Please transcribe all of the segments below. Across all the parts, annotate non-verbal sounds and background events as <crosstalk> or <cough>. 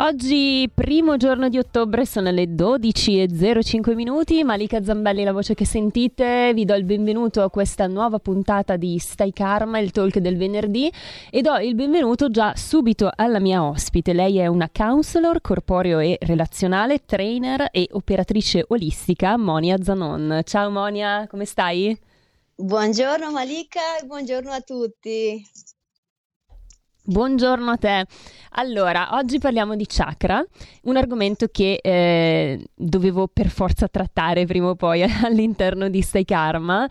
Oggi, primo giorno di ottobre, sono le 12.05 minuti. Malika Zambelli, la voce che sentite, vi do il benvenuto a questa nuova puntata di Stai Karma, il talk del venerdì, e do il benvenuto già subito alla mia ospite. Lei è una counselor corporeo e relazionale, trainer e operatrice olistica, Monia Zanon. Ciao Monia, come stai? Buongiorno Malika e buongiorno a tutti. Buongiorno a te. Allora, oggi parliamo di chakra, un argomento che eh, dovevo per forza trattare prima o poi <laughs> all'interno di Stai Karma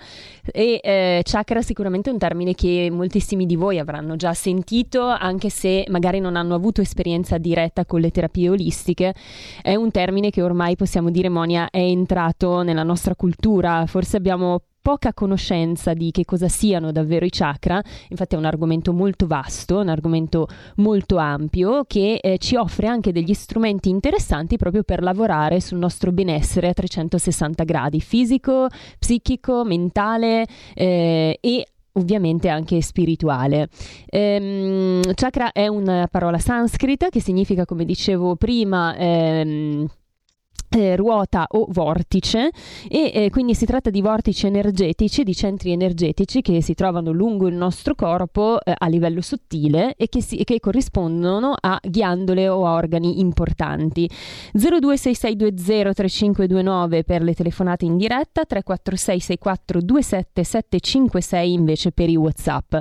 e eh, chakra sicuramente è un termine che moltissimi di voi avranno già sentito, anche se magari non hanno avuto esperienza diretta con le terapie olistiche. È un termine che ormai possiamo dire, Monia, è entrato nella nostra cultura, forse abbiamo poca conoscenza di che cosa siano davvero i chakra, infatti è un argomento molto vasto, un argomento molto ampio che eh, ci offre anche degli strumenti interessanti proprio per lavorare sul nostro benessere a 360 gradi, fisico, psichico, mentale eh, e ovviamente anche spirituale. Ehm, chakra è una parola sanscrita che significa, come dicevo prima, ehm, eh, ruota o vortice e eh, quindi si tratta di vortici energetici, di centri energetici che si trovano lungo il nostro corpo eh, a livello sottile e che, si, che, corrispondono a ghiandole o organi importanti. 0266203529 per le telefonate in diretta, 346 64 27 756 invece per i WhatsApp.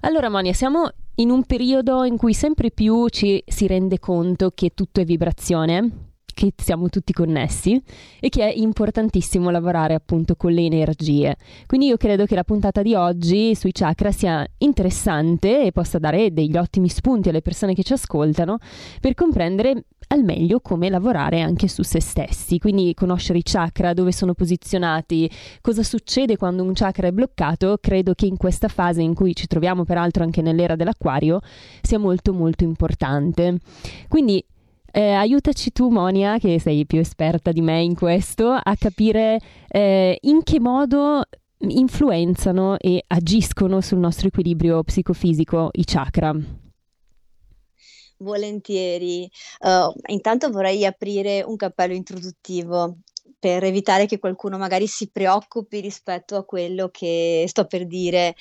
Allora Monia, siamo in un periodo in cui sempre più ci si rende conto che tutto è vibrazione che siamo tutti connessi e che è importantissimo lavorare appunto con le energie. Quindi io credo che la puntata di oggi sui chakra sia interessante e possa dare degli ottimi spunti alle persone che ci ascoltano per comprendere al meglio come lavorare anche su se stessi, quindi conoscere i chakra, dove sono posizionati, cosa succede quando un chakra è bloccato, credo che in questa fase in cui ci troviamo peraltro anche nell'era dell'acquario sia molto molto importante. Quindi eh, aiutaci tu, Monia, che sei più esperta di me in questo, a capire eh, in che modo influenzano e agiscono sul nostro equilibrio psicofisico i chakra. Volentieri. Uh, intanto vorrei aprire un cappello introduttivo per evitare che qualcuno magari si preoccupi rispetto a quello che sto per dire.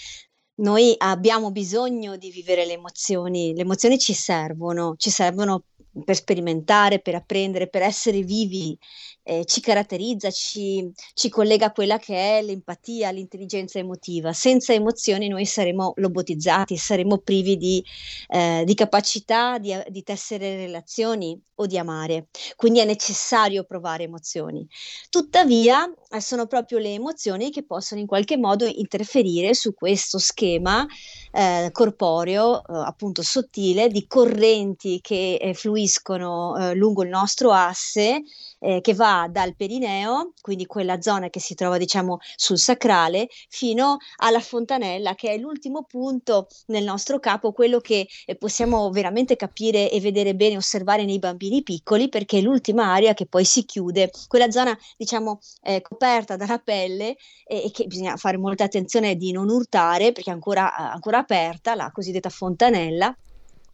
Noi abbiamo bisogno di vivere le emozioni, le emozioni ci servono, ci servono per sperimentare, per apprendere, per essere vivi, eh, ci caratterizza, ci, ci, collega a quella che è l'empatia, l'intelligenza emotiva. Senza emozioni noi saremo lobotizzati, saremo privi di, eh, di capacità di, di tessere relazioni o di amare. Quindi è necessario provare emozioni. Tuttavia, eh, sono proprio le emozioni che possono in qualche modo interferire su questo schema eh, corporeo, eh, appunto sottile, di correnti che eh, fluiscono eh, lungo il nostro asse eh, che va dal perineo, quindi quella zona che si trova diciamo sul sacrale, fino alla fontanella, che è l'ultimo punto nel nostro capo, quello che eh, possiamo veramente capire e vedere bene, osservare nei bambini piccoli, perché è l'ultima area che poi si chiude, quella zona diciamo coperta dalla pelle e che bisogna fare molta attenzione di non urtare perché è ancora, ancora aperta, la cosiddetta fontanella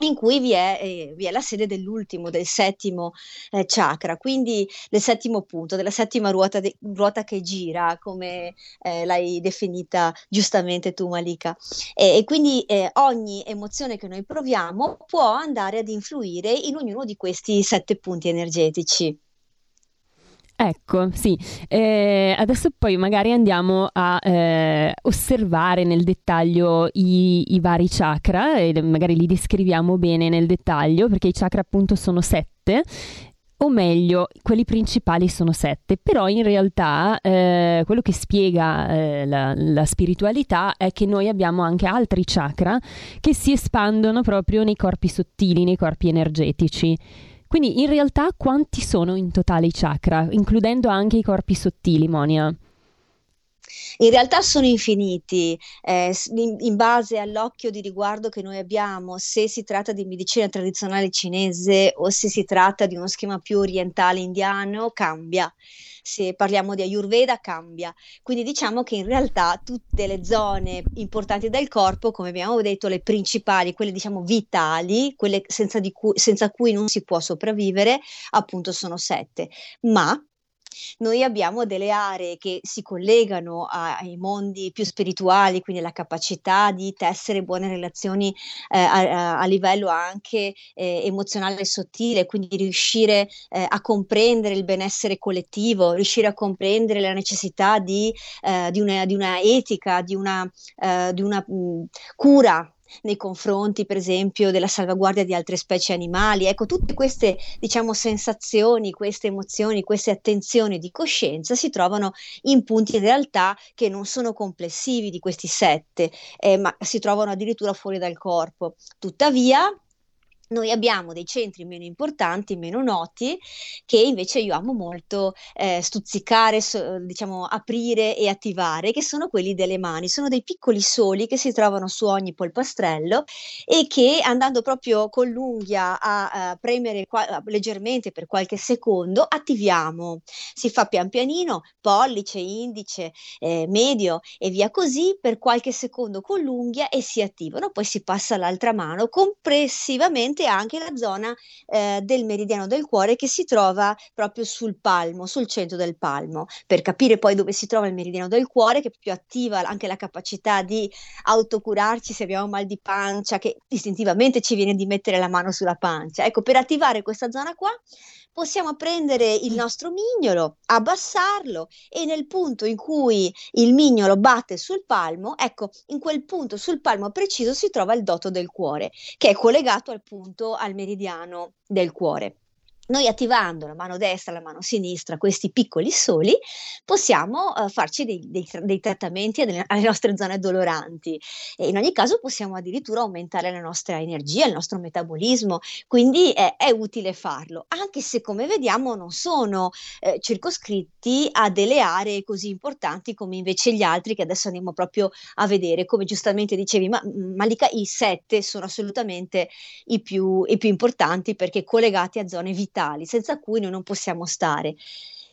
in cui vi è, eh, vi è, la sede dell'ultimo, del settimo eh, chakra, quindi del settimo punto, della settima ruota, de- ruota che gira, come eh, l'hai definita giustamente tu Malika. E, e quindi eh, ogni emozione che noi proviamo può andare ad influire in ognuno di questi sette punti energetici. Ecco, sì. Eh, adesso poi magari andiamo a eh, osservare nel dettaglio i, i, vari chakra e magari li descriviamo bene nel dettaglio perché i chakra appunto sono sette. O meglio, quelli principali sono sette, però in realtà eh, quello che spiega eh, la, la spiritualità è che noi abbiamo anche altri chakra che si espandono proprio nei corpi sottili, nei corpi energetici. Quindi in realtà quanti sono in totale i chakra, includendo anche i corpi sottili, Monia? In realtà sono infiniti, eh, in, in, base all'occhio di riguardo che noi abbiamo, se si tratta di medicina tradizionale cinese o se si tratta di uno schema più orientale indiano, cambia. Se parliamo di Ayurveda, cambia. Quindi diciamo che in realtà tutte le zone importanti del corpo, come abbiamo detto, le principali, quelle diciamo vitali, quelle senza, cui, senza cui non si può sopravvivere, appunto sono sette. Ma noi abbiamo delle aree che si collegano ai mondi più spirituali, quindi la capacità di tessere buone relazioni eh, a, a, livello anche eh, emozionale e sottile, quindi riuscire eh, a comprendere il benessere collettivo, riuscire a comprendere la necessità di, eh, di, una, di una, etica, di una, eh, di una mh, cura nei confronti, per esempio, della salvaguardia di altre specie animali. Ecco, tutte queste, diciamo, sensazioni, queste emozioni, queste attenzioni di coscienza si trovano in punti in realtà che non sono complessivi di questi sette, eh, ma si trovano addirittura fuori dal corpo. Tuttavia, noi abbiamo dei centri meno importanti, meno noti, che invece io amo molto eh, stuzzicare, so, diciamo aprire e attivare, che sono quelli delle mani. Sono dei piccoli soli che si trovano su ogni polpastrello e che andando proprio con l'unghia a, a premere qua, leggermente per qualche secondo attiviamo. Si fa pian pianino, pollice, indice, eh, medio e via così per qualche secondo con l'unghia e si attivano. Poi si passa all'altra mano compressivamente sicuramente anche la zona eh, del meridiano del cuore che si trova proprio sul palmo, sul centro del palmo. Per capire poi dove si trova il meridiano del cuore, che più attiva anche la capacità di autocurarci se abbiamo mal di pancia, che istintivamente ci viene di mettere la mano sulla pancia. Ecco, per attivare questa zona qua possiamo prendere il nostro mignolo, abbassarlo e nel punto in cui il mignolo batte sul palmo, ecco, in quel punto sul palmo preciso si trova il doto del cuore, che è collegato al punto al meridiano del cuore. Noi attivando la mano destra la mano sinistra, questi piccoli soli, possiamo uh, farci dei, dei, dei trattamenti alle, alle, nostre zone doloranti. E in ogni caso possiamo addirittura aumentare la nostra energia, il nostro metabolismo, quindi è, è utile farlo, anche se come vediamo non sono eh, circoscritti a delle aree così importanti come invece gli altri che adesso andiamo proprio a vedere, come giustamente dicevi, ma Malika i sette sono assolutamente i più, i più importanti perché collegati a zone vitali fondamentali senza cui noi non possiamo stare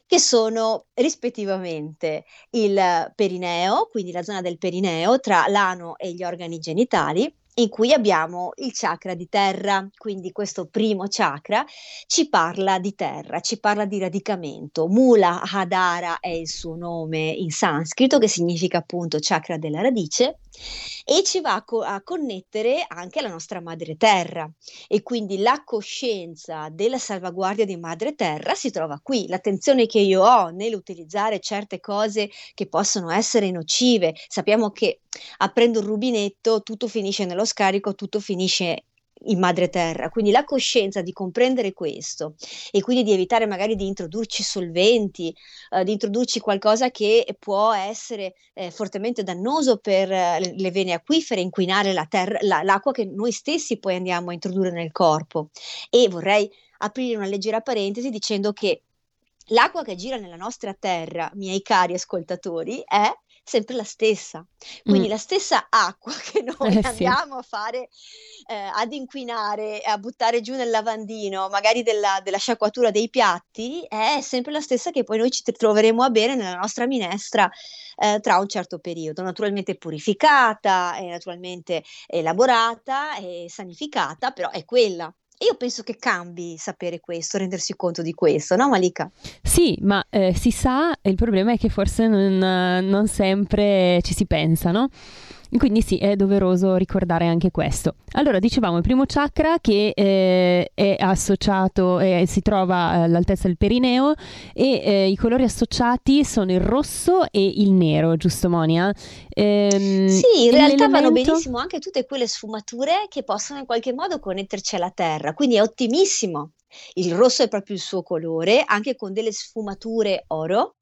che sono rispettivamente il perineo, quindi la zona del perineo tra l'ano e gli organi genitali, in cui abbiamo il chakra di terra, quindi questo primo chakra ci parla di terra, ci parla di radicamento. Mula Hadara è il suo nome in sanscrito, che significa appunto chakra della radice, e ci va a, co- a connettere anche alla nostra madre terra. E quindi la coscienza della salvaguardia di madre terra si trova qui. L'attenzione che io ho nell'utilizzare certe cose che possono essere nocive. Sappiamo che aprendo il rubinetto tutto finisce nello scarico, tutto finisce in madre terra, quindi la coscienza di comprendere questo e quindi di evitare magari di introdurci solventi, eh, di introdurci qualcosa che può essere eh, fortemente dannoso per eh, le vene acquifere, inquinare la terra, la, l'acqua che noi stessi poi andiamo a introdurre nel corpo. E vorrei aprire una leggera parentesi dicendo che l'acqua che gira nella nostra terra, miei cari ascoltatori, è sempre la stessa. Quindi mm. la stessa acqua <laughs> che noi eh, andiamo sì. a fare, eh, ad inquinare, a buttare giù nel lavandino, magari della, della, sciacquatura dei piatti, è sempre la stessa che poi noi ci troveremo a bere nella nostra minestra eh, tra un certo periodo. Naturalmente purificata, naturalmente elaborata e sanificata, però è quella. Io penso che cambi sapere questo, rendersi conto di questo, no Malika? Sì, ma eh, si sa, il problema è che forse non, non sempre ci si pensa, no? Quindi sì, è doveroso ricordare anche questo. Allora, dicevamo il primo chakra che eh, è associato, eh, si trova all'altezza del perineo e eh, i colori associati sono il rosso e il nero, giusto Monia? Ehm, sì, in realtà vanno benissimo anche tutte quelle sfumature che possono in qualche modo connetterci alla terra, quindi è ottimissimo. Il rosso è proprio il suo colore, anche con delle sfumature oro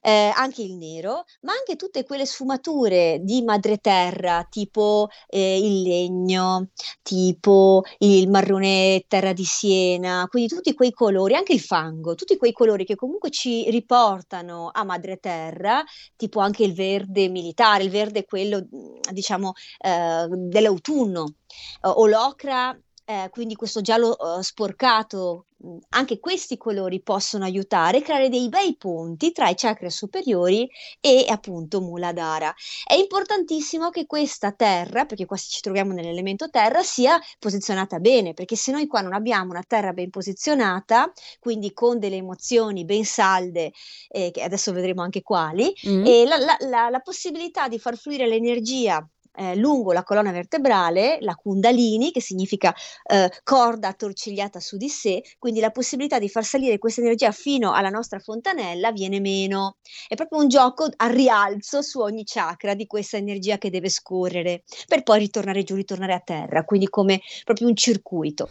eh, anche il nero, ma anche tutte quelle sfumature di madreterra, tipo eh, il legno, tipo il marrone terra di Siena, quindi tutti quei colori, anche il fango, tutti quei colori che comunque ci riportano a madreterra, tipo anche il verde militare, il verde quello, diciamo, eh, dell'autunno, o l'ocra eh, quindi questo giallo uh, sporcato, mm, anche questi colori possono aiutare a creare dei bei ponti tra i chakra superiori e appunto Muladhara. È importantissimo che questa terra, perché qua ci troviamo nell'elemento terra, sia posizionata bene, perché se noi qua non abbiamo una terra ben posizionata, quindi con delle emozioni ben salde, eh, che adesso vedremo anche quali, mm. la, la, la, la possibilità di far fluire l'energia eh, lungo la colonna vertebrale, la Kundalini, che significa eh, corda attorcigliata su di sé, quindi la possibilità di far salire questa energia fino alla nostra fontanella viene meno. È proprio un gioco a rialzo su ogni chakra di questa energia che deve scorrere per poi ritornare giù, ritornare a terra, quindi come proprio un circuito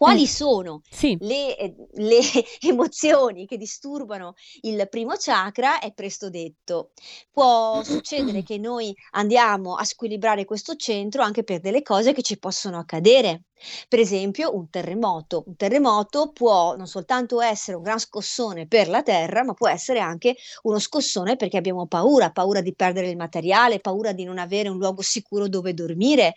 quali sono sì. le, eh, le, <laughs> emozioni che disturbano il primo chakra è presto detto. Può succedere <clears throat> che noi andiamo a squilibrare questo centro anche per delle cose che ci possono accadere. Per esempio un terremoto. Un terremoto può non soltanto essere un gran scossone per la terra, ma può essere anche uno scossone perché abbiamo paura, paura di perdere il materiale, paura di non avere un luogo sicuro dove dormire,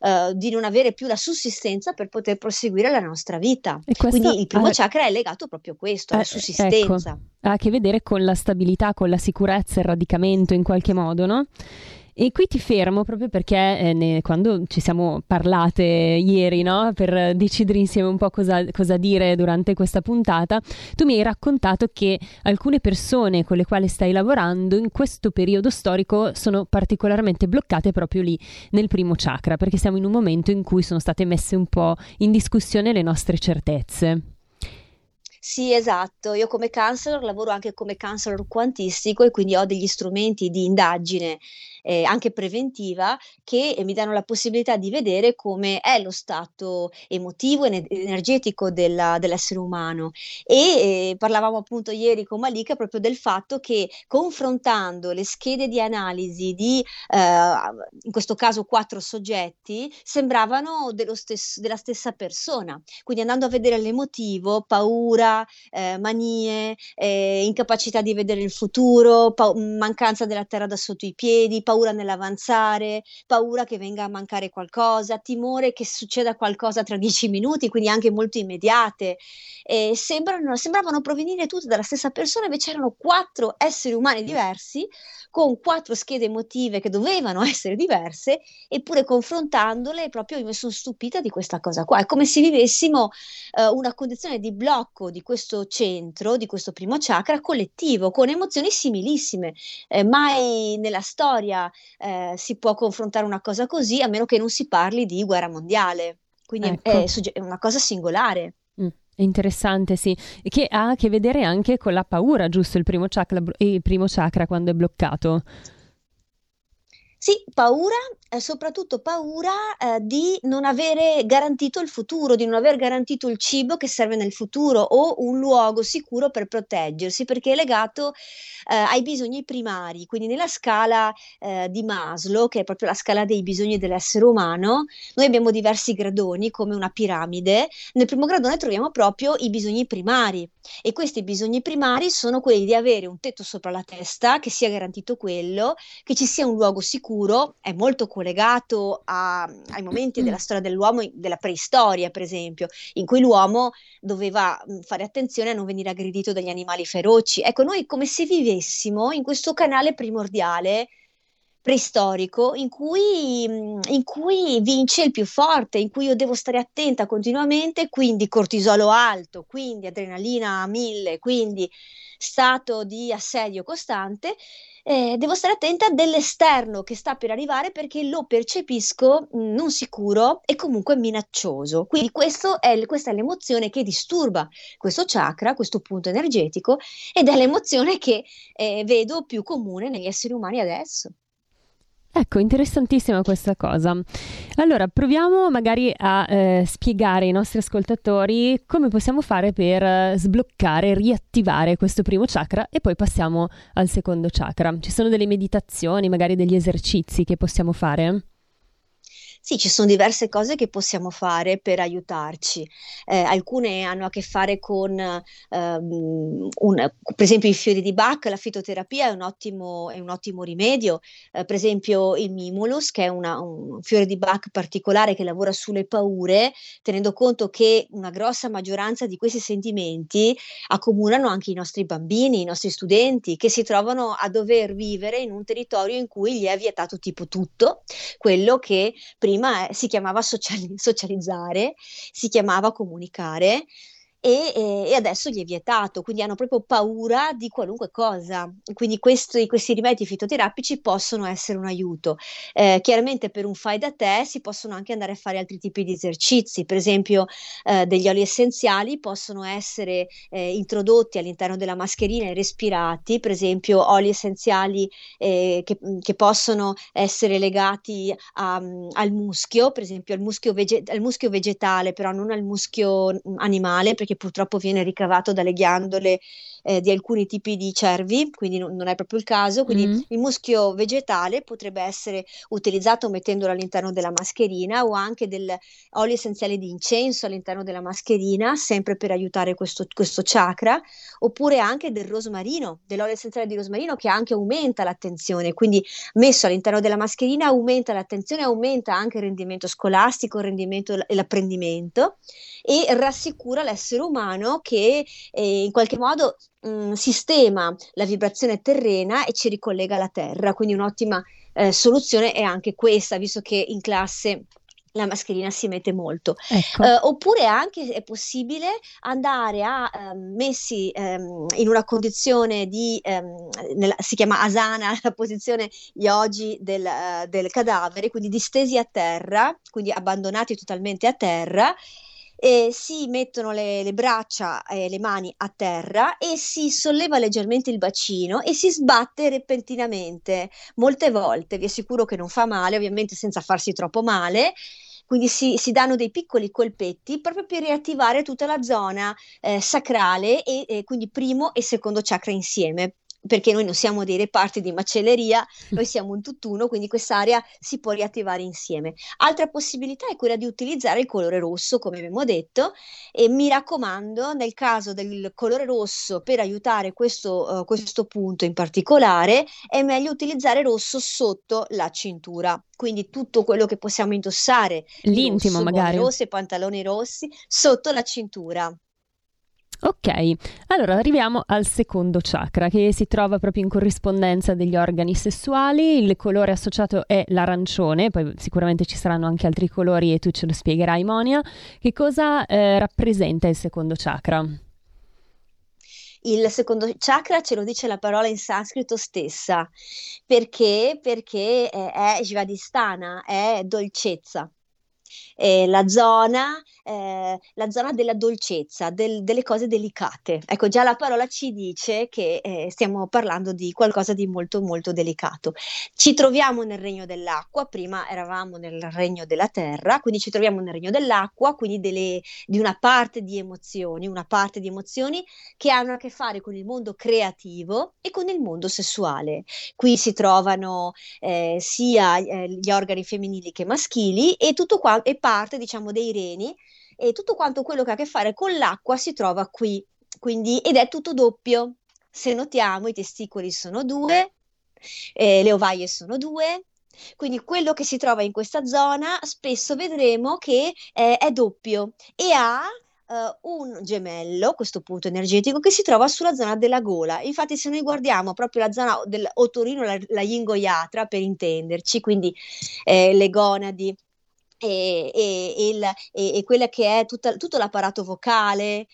uh, di non avere più la sussistenza per poter proseguire la nostra vita. Quindi il primo ha... chakra è legato proprio a questo, alla eh, sussistenza. Ecco. Ha a che vedere con la stabilità, con la sicurezza, il radicamento in qualche modo, no? E qui ti fermo proprio perché eh, ne, quando ci siamo parlate ieri no? per decidere insieme un po' cosa, cosa, dire durante questa puntata, tu mi hai raccontato che alcune persone con le quali stai lavorando in questo periodo storico sono particolarmente bloccate proprio lì nel primo chakra, perché siamo in un momento in cui sono state messe un po' in discussione le nostre certezze. Sì, esatto. Io come counselor lavoro anche come counselor quantistico e quindi ho degli strumenti di indagine eh, anche preventiva che mi danno la possibilità di vedere come è lo stato emotivo e energetico della, dell'essere umano. E eh, parlavamo appunto ieri con Malika proprio del fatto che confrontando le schede di analisi di, eh, in questo caso, quattro soggetti, sembravano stesso, della stessa persona. Quindi andando a vedere l'emotivo, paura, eh, manie, eh, incapacità di vedere il futuro, pa- mancanza della terra da sotto i piedi, paura paura nell'avanzare, paura che venga a mancare qualcosa, timore che succeda qualcosa tra dieci minuti, quindi anche molto immediate. E sembrano, sembravano provenire tutte dalla stessa persona, invece erano quattro esseri umani diversi, con quattro schede emotive che dovevano <laughs> essere diverse, eppure confrontandole proprio io mi sono stupita di questa cosa qua. È come se vivessimo eh, una condizione di blocco di questo centro, di questo primo chakra collettivo, con emozioni similissime. Eh, mai nella storia eh, si può confrontare una cosa così a meno che non si parli di guerra mondiale. Quindi ecco. è, è, una cosa singolare. Mm. È interessante, sì, che ha a che vedere anche con la paura, giusto? Il primo chakra, il primo chakra quando è bloccato. Sì, paura, eh, soprattutto paura eh, di non avere garantito il futuro, di non aver garantito il cibo che serve nel futuro o un luogo sicuro per proteggersi, perché è legato eh, ai bisogni primari. Quindi nella scala eh, di Maslow, che è proprio la scala dei bisogni dell'essere umano, noi abbiamo diversi gradoni come una piramide. Nel primo gradone troviamo proprio i bisogni primari e questi bisogni primari sono quelli di avere un tetto sopra la testa, che sia garantito quello, che ci sia un luogo sicuro sicuro è molto collegato a, ai momenti della storia dell'uomo, della preistoria per esempio, in cui l'uomo doveva fare attenzione a non venire aggredito dagli animali feroci. Ecco, noi come se vivessimo in questo canale primordiale preistorico in cui, in cui, vince il più forte, in cui io devo stare attenta continuamente, quindi cortisolo alto, quindi adrenalina a mille, quindi stato di assedio costante eh, devo stare attenta dell'esterno che sta per arrivare perché lo percepisco mm, non sicuro e comunque minaccioso. Quindi è, questa è l'emozione che disturba questo chakra, questo punto energetico ed è l'emozione che eh, vedo più comune negli esseri umani adesso. Ecco, interessantissima questa cosa. Allora, proviamo magari a eh, spiegare ai nostri ascoltatori come possiamo fare per eh, sbloccare, riattivare questo primo chakra e poi passiamo al secondo chakra. Ci sono delle meditazioni, magari degli esercizi che possiamo fare? Sì, ci sono diverse cose che possiamo fare per aiutarci. Eh, alcune hanno a che fare con, ehm, un, per esempio, i fiori di Bach, la fitoterapia è un ottimo, è un ottimo rimedio. Eh, per esempio, il mimulus, che è una, un fiore di Bach particolare che lavora sulle paure, tenendo conto che una grossa maggioranza di questi sentimenti accomunano anche i nostri bambini, i nostri studenti, che si trovano a dover vivere in un territorio in cui gli è vietato tipo tutto, quello che prima prima eh, si chiamava sociali- socializzare, si chiamava comunicare e, e, adesso gli è vietato, quindi hanno proprio paura di qualunque cosa. Quindi questi, questi rimedi fitoterapici possono essere un aiuto. Eh, chiaramente per un fai da te si possono anche andare a fare altri tipi di esercizi, per esempio eh, degli oli essenziali possono essere eh, introdotti all'interno della mascherina e respirati, per esempio oli essenziali eh, che, che, possono essere legati a, al muschio, per esempio al muschio, vege- al muschio vegetale, però non al muschio animale, perché purtroppo viene ricavato dalle ghiandole eh, di alcuni tipi di cervi, quindi non, non è proprio il caso. Quindi mm. il muschio vegetale potrebbe essere utilizzato mettendolo all'interno della mascherina o anche dell'olio essenziale di incenso all'interno della mascherina, sempre per aiutare questo, questo chakra, oppure anche del rosmarino, dell'olio essenziale di rosmarino che anche aumenta l'attenzione, quindi messo all'interno della mascherina aumenta l'attenzione, aumenta anche il rendimento scolastico, il rendimento e l'apprendimento e rassicura l'essere umano che eh, in qualche modo mh, mm, sistema la vibrazione terrena e ci ricollega alla terra. Quindi un'ottima eh, soluzione è anche questa, visto che in classe la mascherina si mette molto. Ecco. Uh, oppure anche è possibile andare a um, messi um, in una condizione di, um, nella, si chiama asana, <laughs> la posizione yogi del, uh, del cadavere, quindi distesi a terra, quindi abbandonati totalmente a terra eh, si mettono le, le braccia e le mani a terra e si solleva leggermente il bacino e si sbatte repentinamente molte volte. Vi assicuro che non fa male, ovviamente senza farsi troppo male quindi si, si, danno dei piccoli colpetti proprio per riattivare tutta la zona eh, sacrale e, e, quindi primo e secondo chakra insieme perché noi non siamo dei reparti di macelleria, <laughs> noi siamo un tutt'uno, quindi quest'area si può riattivare insieme. Altra possibilità è quella di utilizzare il colore rosso, come abbiamo detto, e mi raccomando, nel caso del colore rosso, per aiutare questo, uh, questo punto in particolare, è meglio utilizzare rosso sotto la cintura. Quindi tutto quello che possiamo indossare, l'intimo rosso, magari, rossi, pantaloni rossi, sotto la cintura. Ok, allora arriviamo al secondo chakra che si trova proprio in corrispondenza degli organi sessuali, il colore associato è l'arancione, poi sicuramente ci saranno anche altri colori e tu ce lo spiegherai Monia. Che cosa eh, rappresenta il secondo chakra? Il secondo chakra ce lo dice la parola in sanscrito stessa, perché? Perché è, è Svadhisthana, è dolcezza eh, la, zona, eh, la zona della dolcezza, del, delle cose delicate. Ecco, già la parola ci dice che eh, stiamo parlando di qualcosa di molto molto delicato. Ci troviamo nel regno dell'acqua, prima eravamo nel regno della terra, quindi ci troviamo nel regno dell'acqua, quindi delle, di una parte di emozioni, una parte di emozioni che hanno a che fare con il mondo creativo e con il mondo sessuale. Qui si trovano eh, sia eh, gli organi femminili che maschili e tutto qua parte, diciamo, dei reni e tutto quanto quello che ha a che fare con l'acqua si trova qui, quindi, ed è tutto doppio. Se notiamo, i testicoli sono due, eh, le ovaie sono due, quindi quello che si trova in questa zona spesso vedremo che eh, è doppio e ha uh, un gemello, questo punto energetico, che si trova sulla zona della gola. Infatti, se noi guardiamo proprio la zona del otorino, la, la yingoiatra, per intenderci, quindi eh, le gonadi, e, e, il, e, e, quella che è tutta, tutto l'apparato vocale,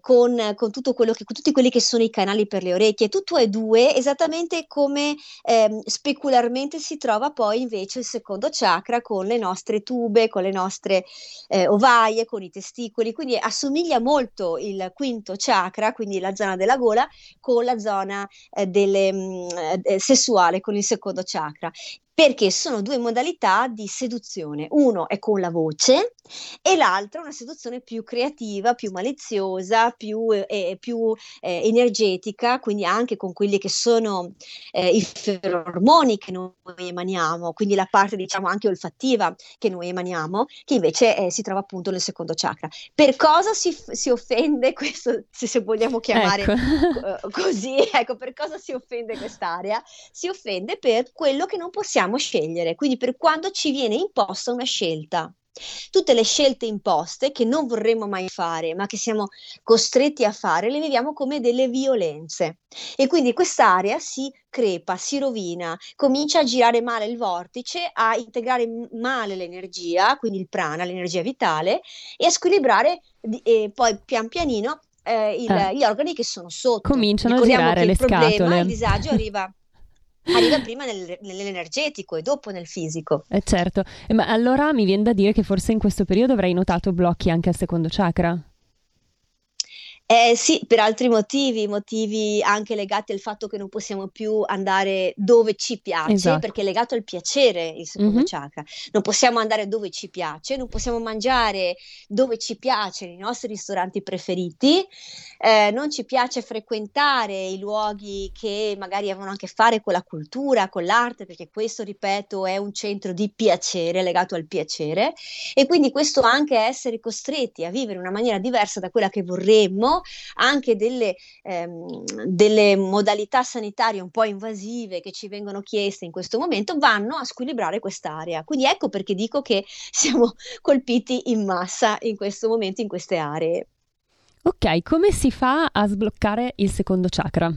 con, con, tutto quello che, tutti quelli che sono i canali per le orecchie, tutto è due, esattamente come eh, specularmente si trova poi invece il secondo chakra con le nostre tube, con le nostre eh, ovaie, con i testicoli, quindi assomiglia molto il quinto chakra, quindi la zona della gola, con la zona eh, delle, mh, mm, eh, sessuale, con il secondo chakra perché sono due modalità di seduzione. Uno è con la voce e l'altro è una seduzione più creativa, più maliziosa, più, eh, più eh, energetica, quindi anche con quelli che sono eh, i feromoni che noi emaniamo, quindi la parte diciamo anche olfattiva che noi emaniamo, che invece eh, si trova appunto nel secondo chakra. Per cosa si, si offende questo, se, se vogliamo chiamare ecco. Eh, così, <laughs> ecco, per cosa si offende quest'area? Si offende per quello che non possiamo scegliere, quindi per quando ci viene imposta una scelta. Tutte le scelte imposte che non vorremmo mai fare, ma che siamo costretti a fare, le viviamo come delle violenze. E quindi quest'area si crepa, si rovina, comincia a girare male il vortice, a integrare male l'energia, quindi il prana, l'energia vitale, e a squilibrare e poi pian pianino eh, il, eh. gli organi che sono sotto. Cominciano a girare le il problema, scatole. Il disagio arriva arriva prima nel, nell'energetico e dopo nel fisico. Eh certo, eh, ma allora mi viene da dire che forse in questo periodo avrai notato blocchi anche al secondo chakra? Eh, sì, per altri motivi, motivi anche legati al fatto che non possiamo più andare dove ci piace, esatto. perché è legato al piacere il secondo mm-hmm. chakra. Non possiamo andare dove ci piace, non possiamo mangiare dove ci piace, nei nostri ristoranti preferiti, eh, non ci piace frequentare i luoghi che magari avevano a che fare con la cultura, con l'arte, perché questo, ripeto, è un centro di piacere, legato al piacere, e quindi questo anche essere costretti a vivere in una maniera diversa da quella che vorremmo anche delle, ehm, delle modalità sanitarie un po' invasive che ci vengono chieste in questo momento vanno a squilibrare quest'area. Quindi ecco perché dico che <laughs> siamo colpiti in massa in questo momento in queste aree. Ok, come si fa a sbloccare il secondo chakra?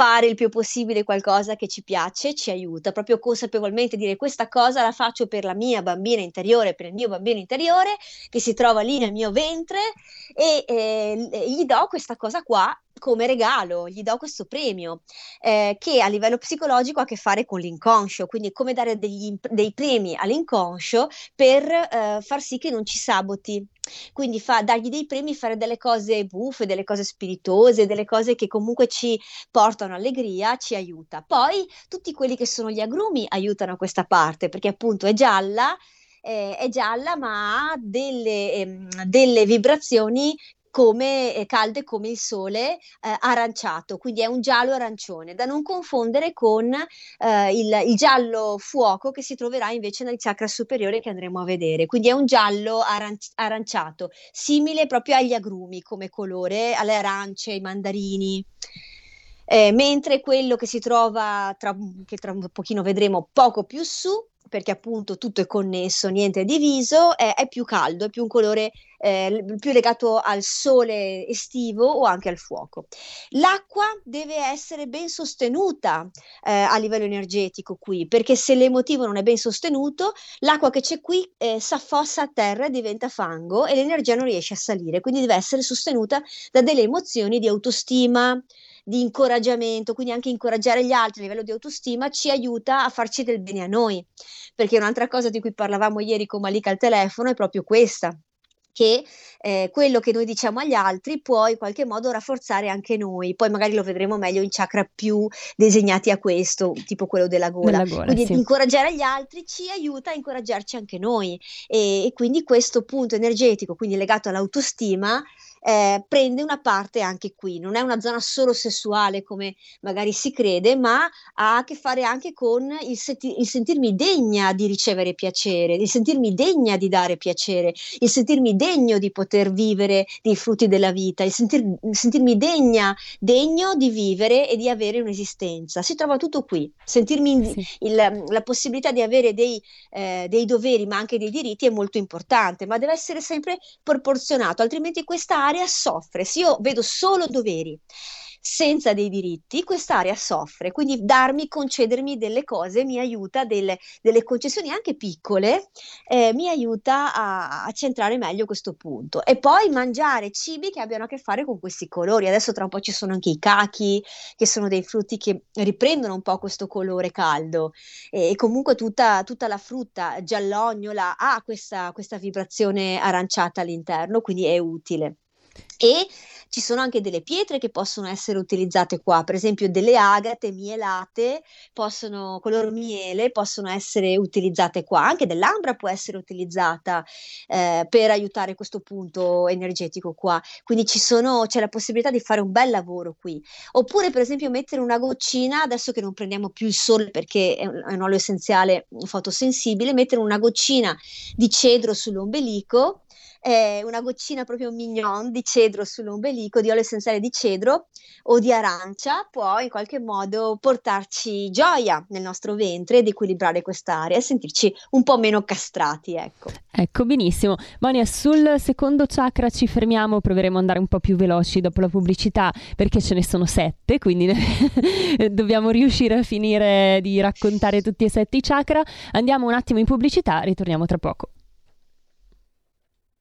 Fare il più possibile qualcosa che ci piace ci aiuta, proprio consapevolmente dire questa cosa la faccio per la mia bambina interiore, per il mio bambino interiore che si trova lì nel mio ventre e eh, gli do questa cosa qua come regalo, gli do questo premio eh, che a livello psicologico ha a che fare con l'inconscio, quindi come dare degli, dei premi all'inconscio per eh, far sì che non ci saboti. Quindi fa, dargli dei premi, fare delle cose buffe, delle cose spiritose, delle cose che comunque ci portano allegria, ci aiuta. Poi tutti quelli che sono gli agrumi aiutano questa parte, perché appunto è gialla eh, è gialla ma ha delle, ehm, delle vibrazioni come eh, calde come il sole eh, aranciato, quindi è un giallo arancione, da non confondere con eh, il, il, giallo fuoco che si troverà invece nel chakra superiore che andremo a vedere. Quindi è un giallo aran- aranciato, simile proprio agli agrumi come colore, alle arance, ai mandarini. Eh, mentre quello che si trova, tra, che tra un pochino vedremo poco più su, perché appunto tutto è connesso, niente è diviso, è, è più caldo, è più un colore eh, più legato al sole estivo o anche al fuoco. L'acqua deve essere ben sostenuta eh, a livello energetico qui, perché se l'emotivo non è ben sostenuto, l'acqua che c'è qui eh, s'affossa a terra e diventa fango e l'energia non riesce a salire, quindi deve essere sostenuta da delle emozioni di autostima, di incoraggiamento, quindi anche incoraggiare gli altri a livello di autostima ci aiuta a farci del bene a noi, perché un'altra cosa di cui parlavamo ieri con Malika al telefono è proprio questa, che eh, quello che noi diciamo agli altri può in qualche modo rafforzare anche noi. Poi magari lo vedremo meglio in chakra più disegnati a questo, tipo quello della gola. Della gola quindi sì. incoraggiare gli altri ci aiuta a incoraggiarci anche noi e, e quindi questo punto energetico, quindi legato all'autostima, eh, prende una parte anche qui, non è una zona solo sessuale come magari si crede, ma ha a che fare anche con il, senti- il sentirmi degna di ricevere piacere, il sentirmi degna di dare piacere, il sentirmi degno di poter vivere dei frutti della vita, il, sentir- il sentirmi degna, degno di vivere e di avere un'esistenza. Si trova tutto qui, sentirmi sì. il, la possibilità di avere dei, eh, dei doveri ma anche dei diritti è molto importante, ma deve essere sempre proporzionato, altrimenti questa quest'area soffre. Se io vedo solo doveri senza dei diritti, quest'area soffre. Quindi darmi, concedermi delle cose mi aiuta, delle, delle concessioni anche piccole, eh, mi aiuta a, a, centrare meglio questo punto. E poi mangiare cibi che abbiano a che fare con questi colori. Adesso tra un po' ci sono anche i cachi, che sono dei frutti che riprendono un po' questo colore caldo. E, e comunque tutta, tutta, la frutta giallognola ha questa, questa vibrazione aranciata all'interno, quindi è utile. E ci sono anche delle pietre che possono essere utilizzate qua, per esempio delle agate mielate, possono, color miele, possono essere utilizzate qua, anche dell'ambra può essere utilizzata eh, per aiutare questo punto energetico qua, quindi ci sono, c'è la possibilità di fare un bel lavoro qui, oppure per esempio mettere una goccina, adesso che non prendiamo più il sole perché è un, è un olio essenziale fotosensibile, mettere una goccina di cedro sull'ombelico eh, una goccina proprio mignon di cedro sull'ombelico, di olio essenziale di cedro o di arancia può in qualche modo portarci gioia nel nostro ventre ed equilibrare quest'area e sentirci un po' meno castrati, ecco. Ecco, benissimo. Mania, sul secondo chakra ci fermiamo, proveremo ad andare un po' più veloci dopo la pubblicità perché ce ne sono sette, quindi <laughs> dobbiamo riuscire a finire di raccontare tutti e sette i chakra. Andiamo un attimo in pubblicità, ritorniamo tra poco.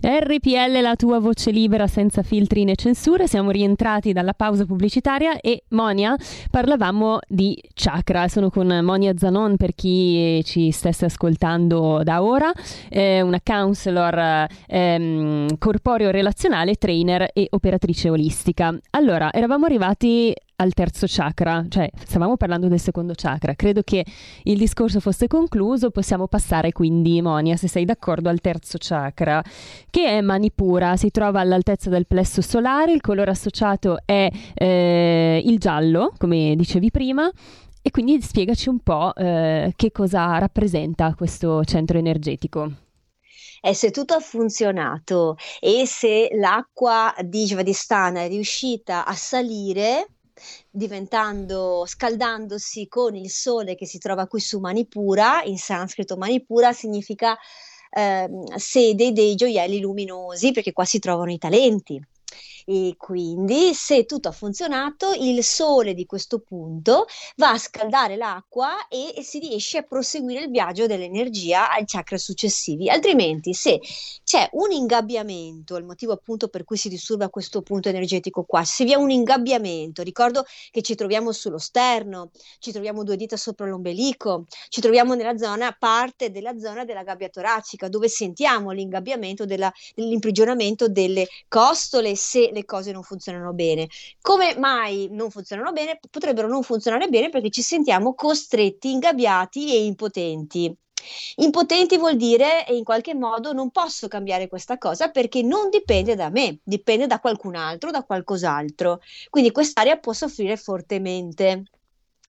RPL, la tua voce libera senza filtri né censure. Siamo rientrati dalla pausa pubblicitaria e Monia parlavamo di chakra. Sono con Monia Zanon per chi ci stesse ascoltando da ora, eh, una counselor ehm, corporeo relazionale, trainer e operatrice olistica. Allora, eravamo arrivati al terzo chakra, cioè stavamo parlando del secondo chakra, credo che il discorso fosse concluso, possiamo passare quindi, Monia, se sei d'accordo, al terzo chakra, che è Manipura, si trova all'altezza del plesso solare, il colore associato è eh, il giallo, come dicevi prima, e quindi spiegaci un po' eh, che cosa rappresenta questo centro energetico. E se tutto ha funzionato e se l'acqua di Svadhisthana è riuscita a salire, diventando, scaldandosi con il sole che si trova qui su Manipura, in sanscrito Manipura significa eh, sede dei gioielli luminosi, perché qua si trovano i talenti. E quindi, se tutto ha funzionato, il sole di questo punto va a scaldare l'acqua e, e si riesce a proseguire il viaggio dell'energia ai chakra successivi. Altrimenti, se c'è un ingabbiamento, il motivo appunto per cui si disturba questo punto energetico qua, se vi è un ingabbiamento, ricordo che ci troviamo sullo sterno, ci troviamo due dita sopra l'ombelico, ci troviamo nella zona, parte della zona della gabbia toracica, dove sentiamo l'ingabbiamento della, dell'imprigionamento delle costole se le cose non funzionano bene. Come mai non funzionano bene? Potrebbero non funzionare bene perché ci sentiamo costretti, ingabbiati e impotenti. Impotenti vuol dire in qualche modo non posso cambiare questa cosa perché non dipende da me, dipende da qualcun altro, da qualcos'altro. Quindi quest'area può soffrire fortemente.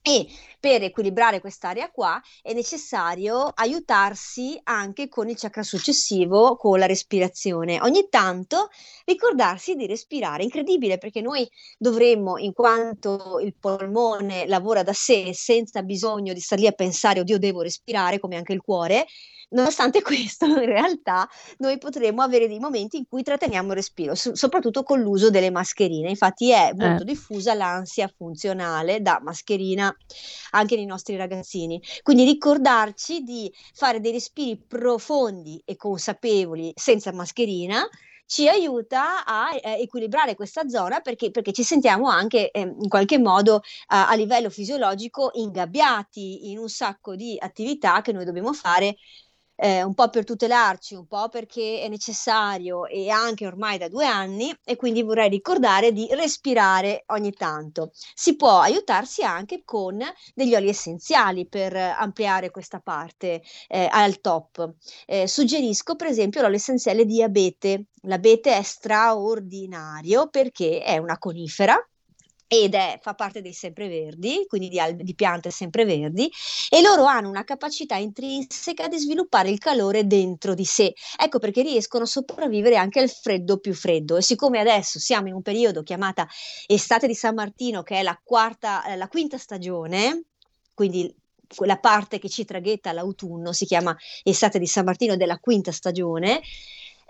E per equilibrare quest'area qua è necessario aiutarsi anche con il chakra successivo, con la respirazione. Ogni tanto ricordarsi di respirare. Incredibile perché noi dovremmo, in quanto il polmone lavora da sé senza bisogno di stare lì a pensare, oddio, devo respirare, come anche il cuore, Nonostante questo, in realtà noi potremmo avere dei momenti in cui tratteniamo il respiro, so- soprattutto con l'uso delle mascherine. Infatti è molto eh. diffusa l'ansia funzionale da mascherina anche nei nostri ragazzini. Quindi ricordarci di fare dei respiri profondi e consapevoli senza mascherina ci aiuta a eh, equilibrare questa zona perché, perché ci sentiamo anche eh, in qualche modo a, a livello fisiologico ingabbiati in un sacco di attività che noi dobbiamo fare eh, un po' per tutelarci, un po' perché è necessario e anche ormai da due anni e quindi vorrei ricordare di respirare ogni tanto. Si può aiutarsi anche con degli oli essenziali per ampliare questa parte eh, al top. Eh, suggerisco per esempio l'olio essenziale di abete. L'abete è straordinario perché è una conifera ed è, fa parte dei sempreverdi, quindi di, di, piante sempreverdi, e loro hanno una capacità intrinseca di sviluppare il calore dentro di sé. Ecco perché riescono a sopravvivere anche al freddo più freddo. E siccome adesso siamo in un periodo chiamata estate di San Martino, che è la quarta, eh, la quinta stagione, quindi quella parte che ci traghetta l'autunno, si chiama estate di San Martino della quinta stagione,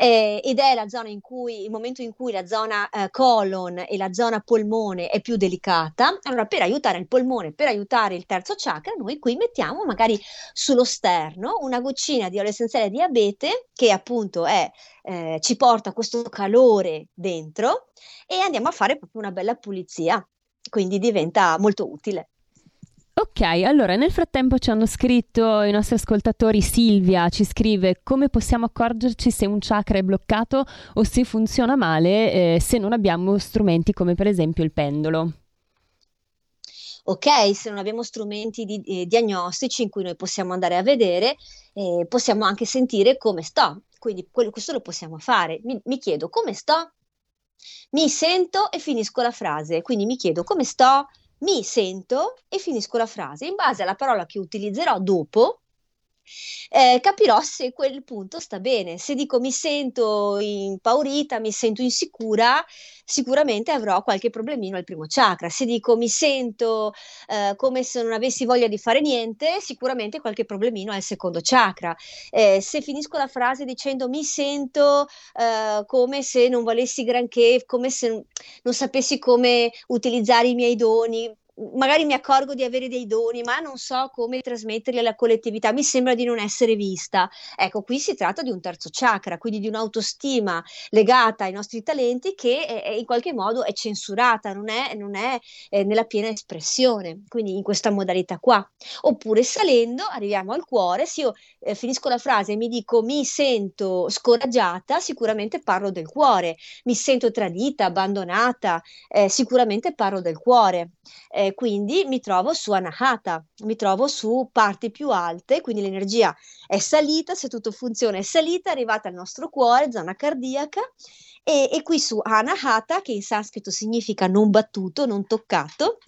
eh, ed è la zona in cui, il momento in cui la zona eh, colon e la zona polmone è più delicata. Allora, per aiutare il polmone, per aiutare il terzo chakra, noi qui mettiamo magari sullo sterno una goccina di olio essenziale di abete che appunto è, eh, ci porta questo calore dentro e andiamo a fare proprio una bella pulizia. Quindi diventa molto utile. Ok, allora nel frattempo ci hanno scritto i nostri ascoltatori, Silvia ci scrive come possiamo accorgerci se un chakra è bloccato o se funziona male eh, se non abbiamo strumenti come per esempio il pendolo. Ok, se non abbiamo strumenti di, eh, diagnostici in cui noi possiamo andare a vedere, eh, possiamo anche sentire come sto. Quindi quello, questo lo possiamo fare. Mi, mi chiedo come sto, mi sento e finisco la frase. Quindi mi chiedo come sto, mi sento e finisco la frase. In base alla parola che utilizzerò dopo, eh, capirò se quel punto sta bene. Se dico mi sento impaurita, mi sento insicura, sicuramente avrò qualche problemino al primo chakra. Se dico mi sento eh, come se non avessi voglia di fare niente, sicuramente qualche problemino al secondo chakra. Eh, se finisco la frase dicendo mi sento eh, come se non volessi granché, come se non sapessi come utilizzare i miei doni, magari mi accorgo di avere dei doni, ma non so come trasmetterli alla collettività, mi sembra di non essere vista. Ecco, qui si tratta di un terzo chakra, quindi di un'autostima legata ai nostri talenti che è, è in qualche modo è censurata, non è, non è eh, nella piena espressione, quindi in questa modalità qua. Oppure salendo arriviamo al cuore, se io eh, finisco la frase e mi dico mi sento scoraggiata, sicuramente parlo del cuore, mi sento tradita, abbandonata, eh, sicuramente parlo del cuore. Eh, quindi mi trovo su Anahata, mi trovo su parti più alte, quindi l'energia è salita, se tutto funziona è salita, è arrivata al nostro cuore, zona cardiaca, e, e qui su Anahata, che in sanscrito significa non battuto, non toccato,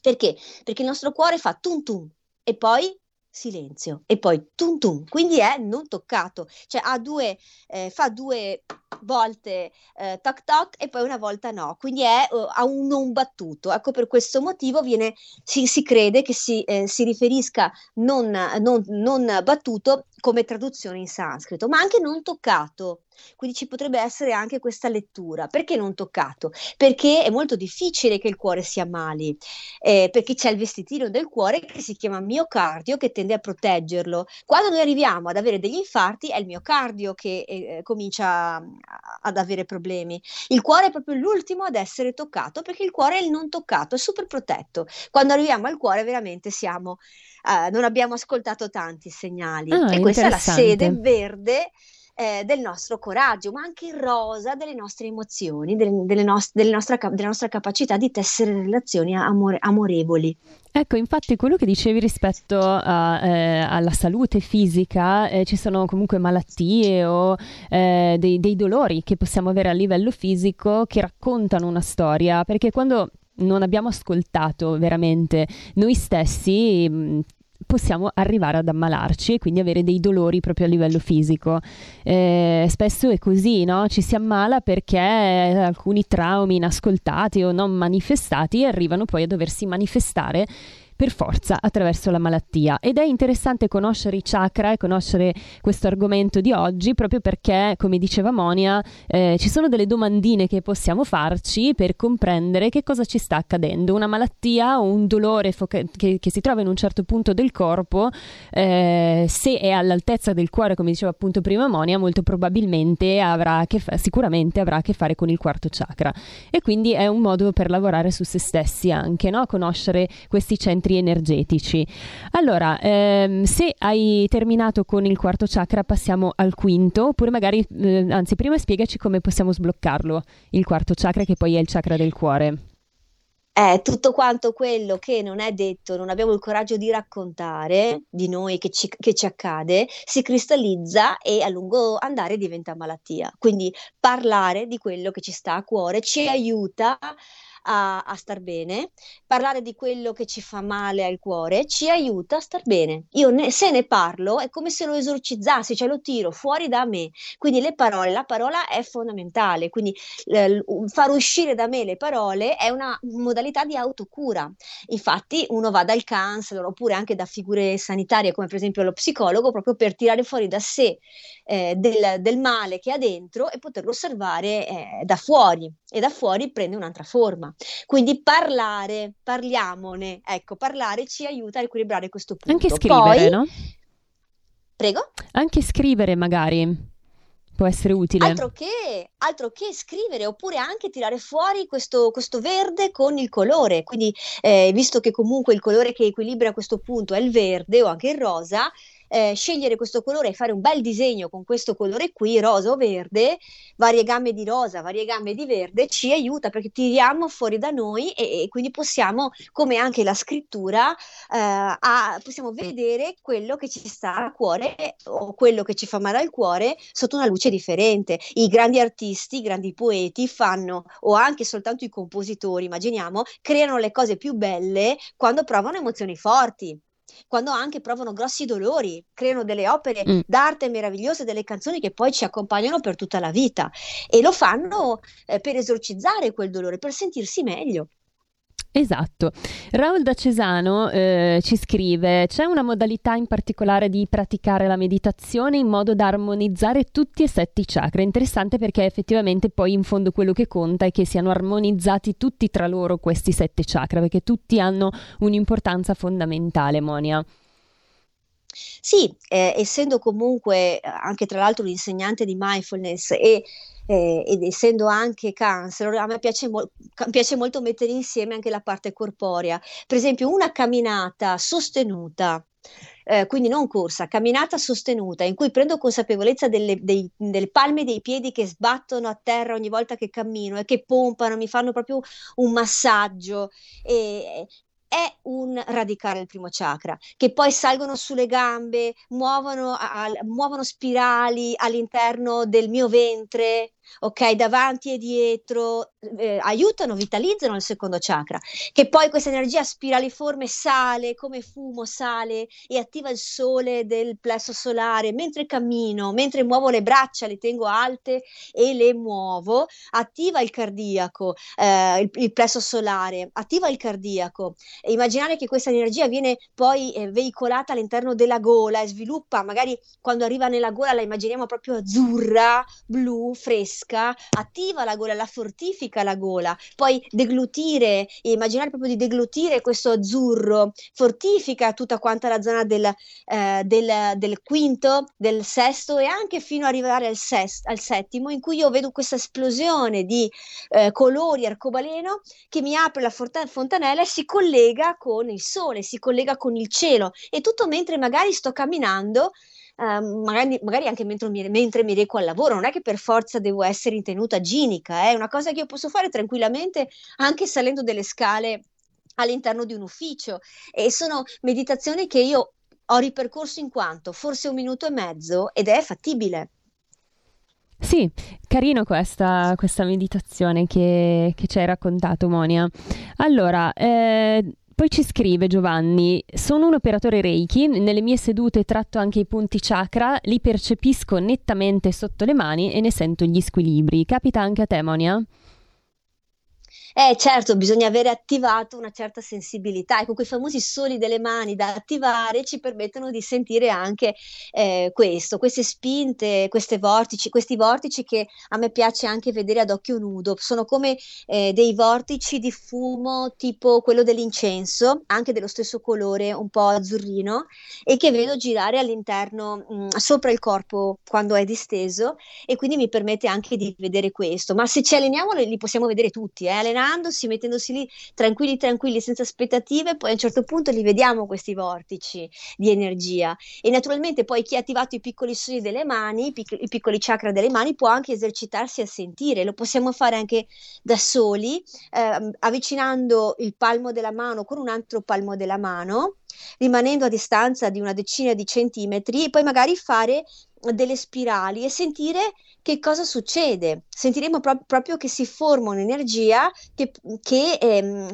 perché? Perché il nostro cuore fa tum tum e poi silenzio e poi tum tum, quindi è non toccato, cioè due, eh, fa due volte eh, toc toc e poi una volta no, quindi è uh, a un non battuto. Ecco per questo motivo viene, si, si crede che si, eh, si riferisca non, non, non battuto come traduzione in sanscrito, ma anche non toccato. Quindi ci potrebbe essere anche questa lettura. Perché non toccato? Perché è molto difficile che il cuore si ammali, eh, perché c'è il vestitino del cuore che si chiama miocardio che tende a proteggerlo. Quando noi arriviamo ad avere degli infarti è il miocardio che eh, comincia ad avere problemi. Il cuore è proprio l'ultimo ad essere toccato perché il cuore è il non toccato, è super protetto. Quando arriviamo al cuore veramente siamo, uh, non abbiamo ascoltato tanti segnali. Ah, e questa è la sede verde eh, del nostro coraggio, ma anche rosa delle nostre emozioni, delle, delle nost- delle nostra, della nostra capacità di tessere relazioni amore- amorevoli. Ecco, infatti quello che dicevi rispetto a, eh, alla salute fisica, eh, ci sono comunque malattie o eh, dei, dei dolori che possiamo avere a livello fisico che raccontano una storia, perché quando non abbiamo ascoltato veramente noi stessi, mh, possiamo arrivare ad ammalarci e quindi avere dei dolori proprio a livello fisico. Eh, spesso è così, no? Ci si ammala perché alcuni traumi inascoltati o non manifestati arrivano poi a doversi manifestare per forza attraverso la malattia. Ed è interessante conoscere i chakra e conoscere questo argomento di oggi proprio perché, come diceva Monia, eh, ci sono delle domandine che possiamo farci per comprendere che cosa ci sta accadendo. Una malattia o un dolore fo- che, che, si trova in un certo punto del corpo, eh, se è all'altezza del cuore, come diceva appunto prima Monia, molto probabilmente avrà fa- sicuramente avrà a che fare con il quarto chakra. E quindi è un modo per lavorare su se stessi anche, no? conoscere questi centri centri energetici. Allora, ehm, se hai terminato con il quarto chakra, passiamo al quinto, oppure magari, eh, anzi, prima spiegaci come possiamo sbloccarlo, il quarto chakra, che poi è il chakra del cuore. È tutto quanto quello che non è detto, non abbiamo il coraggio di raccontare di noi che ci, che ci accade, si cristallizza e a lungo andare diventa malattia. Quindi parlare di quello che ci sta a cuore ci aiuta a, a star bene, parlare di quello che ci fa male al cuore ci aiuta a star bene. Io ne, se ne parlo è come se lo esorcizzassi, cioè lo tiro fuori da me. Quindi le parole, la parola è fondamentale, quindi eh, far uscire da me le parole è una modalità di autocura. Infatti uno va dal counselor oppure anche da figure sanitarie come per esempio lo psicologo proprio per tirare fuori da sé eh, del, del, male che ha dentro e poterlo osservare eh, da fuori e da fuori prende un'altra forma. Quindi parlare, parliamone, ecco, parlare ci aiuta a equilibrare questo punto. Anche scrivere, Poi, no? Prego? Anche scrivere magari può essere utile. Altro che, altro che scrivere oppure anche tirare fuori questo, questo verde con il colore. Quindi, eh, visto che comunque il colore che equilibra questo punto è il verde o anche il rosa, eh, scegliere questo colore e fare un bel disegno con questo colore qui, rosa o verde, varie gambe di rosa, varie gambe di verde, ci aiuta perché tiriamo fuori da noi e, e quindi possiamo, come anche la scrittura, eh, a, possiamo vedere quello che ci sta a cuore o quello che ci fa male al cuore sotto una luce differente. I grandi artisti, i grandi poeti fanno, o anche soltanto i compositori, immaginiamo, creano le cose più belle quando provano emozioni forti quando anche provano grossi dolori, creano delle opere mm. d'arte meravigliose, delle canzoni che poi ci accompagnano per tutta la vita e lo fanno eh, per esorcizzare quel dolore, per sentirsi meglio. Esatto. Raul da Cesano eh, ci scrive: C'è una modalità in particolare di praticare la meditazione in modo da armonizzare tutti e sette i chakra. Interessante perché effettivamente poi in fondo quello che conta è che siano armonizzati tutti tra loro questi sette chakra, perché tutti hanno un'importanza fondamentale, Monia. Sì, eh, essendo comunque anche tra l'altro un insegnante di mindfulness e eh, ed essendo anche cancer, a me piace, mo- piace molto mettere insieme anche la parte corporea. Per esempio, una camminata sostenuta eh, quindi non corsa, camminata sostenuta, in cui prendo consapevolezza delle, dei, delle, palme dei piedi che sbattono a terra ogni volta che cammino e che pompano, mi fanno proprio un massaggio. E, è un radicare il primo chakra, che poi salgono sulle gambe, muovono, a, muovono spirali all'interno del mio ventre, ok, davanti e dietro, eh, aiutano, vitalizzano il secondo chakra, che poi questa energia spiraliforme sale come fumo, sale e attiva il sole del plesso solare mentre cammino, mentre muovo le braccia, le tengo alte e le muovo, attiva il cardiaco, eh, il, il, plesso solare, attiva il cardiaco. E immaginare che questa energia viene poi eh, veicolata all'interno della gola e sviluppa, magari quando arriva nella gola la immaginiamo proprio azzurra, blu, fresca attiva la gola, la fortifica la gola. Poi deglutire, immaginare proprio di deglutire questo azzurro, fortifica tutta quanta la zona del, eh, del, del quinto, del sesto e anche fino ad arrivare al, sest, al settimo, in cui io vedo questa esplosione di eh, colori arcobaleno che mi apre la fort- fontanella e si collega con il sole, si collega con il cielo e tutto mentre magari sto camminando eh, magari, magari, anche mentre mi, mentre mi, reco al lavoro, non è che per forza devo essere in tenuta ginica, è una cosa che io posso fare tranquillamente anche salendo delle scale all'interno di un ufficio e sono meditazioni che io ho ripercorso in quanto forse un minuto e mezzo ed è fattibile. Sì, carino questa, questa meditazione che, che, ci hai raccontato, Monia. Allora, eh, poi ci scrive Giovanni, sono un operatore Reiki, nelle mie sedute tratto anche i punti chakra, li percepisco nettamente sotto le mani e ne sento gli squilibri. Capita anche a te, Monia? Eh certo, bisogna avere attivato una certa sensibilità. Ecco, quei famosi soli delle mani da attivare ci permettono di sentire anche eh, questo, queste spinte, vortici, questi vortici che a me piace anche vedere ad occhio nudo. Sono come eh, dei vortici di fumo tipo quello dell'incenso, anche dello stesso colore, un po' azzurrino, e che vedo girare all'interno, mh, mm, sopra il corpo quando è disteso e quindi mi permette anche di vedere questo. Ma se ci alleniamo li possiamo vedere tutti, eh? Allenandosi, mettendosi lì tranquilli, tranquilli, senza aspettative, poi a un certo punto li vediamo questi vortici di energia. E naturalmente poi chi ha attivato i piccoli sogni delle mani, i, pic- i piccoli chakra delle mani, può anche esercitarsi a sentire. Lo possiamo fare anche da soli, eh, avvicinando il palmo della mano con un altro palmo della mano rimanendo a distanza di una decina di centimetri e poi magari fare delle spirali e sentire che cosa succede. Sentiremo pro- proprio che si forma un'energia che, che ehm,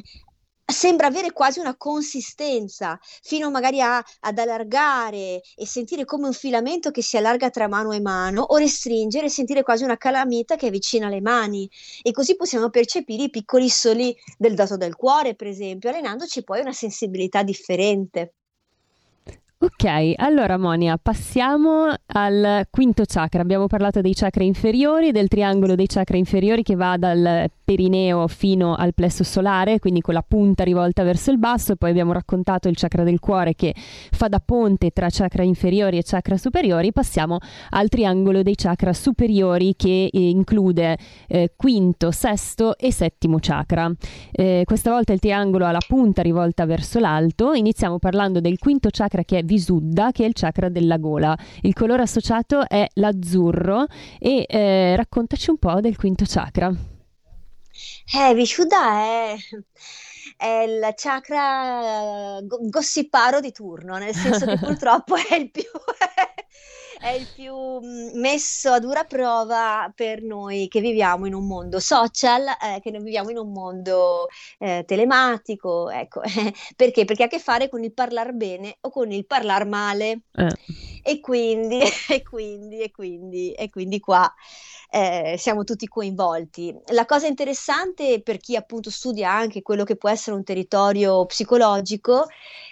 sembra avere quasi una consistenza, fino magari a, ad allargare e sentire come un filamento che si allarga tra mano e mano, o restringere e sentire quasi una calamita che avvicina le mani. E così possiamo percepire i piccoli soli del dato del cuore, per esempio, allenandoci poi una sensibilità differente. Ok, allora Monia, passiamo al quinto chakra. Abbiamo parlato dei chakra inferiori, del triangolo dei chakra inferiori che va dal perineo fino al plesso solare, quindi con la punta rivolta verso il basso, poi abbiamo raccontato il chakra del cuore che fa da ponte tra chakra inferiori e chakra superiori, passiamo al triangolo dei chakra superiori che eh, include eh, quinto, sesto e settimo chakra. Eh, questa volta il triangolo ha la punta rivolta verso l'alto, iniziamo parlando del quinto chakra che è Visuddha, che è il chakra della gola. Il colore associato è l'azzurro e eh, raccontaci un po' del quinto chakra. Eh, Vishuddha è, è il chakra uh, gossiparo di turno, nel senso che <laughs> purtroppo è il più, <laughs> è il più mm, messo a dura prova per noi che viviamo in un mondo social, eh, che non viviamo in un mondo eh, telematico, ecco, <laughs> perché? Perché ha a che fare con il parlare bene o con il parlare male. Eh. E quindi, <laughs> e quindi, e quindi, e quindi qua eh, siamo tutti coinvolti. La cosa interessante per chi appunto studia anche quello che può essere un territorio psicologico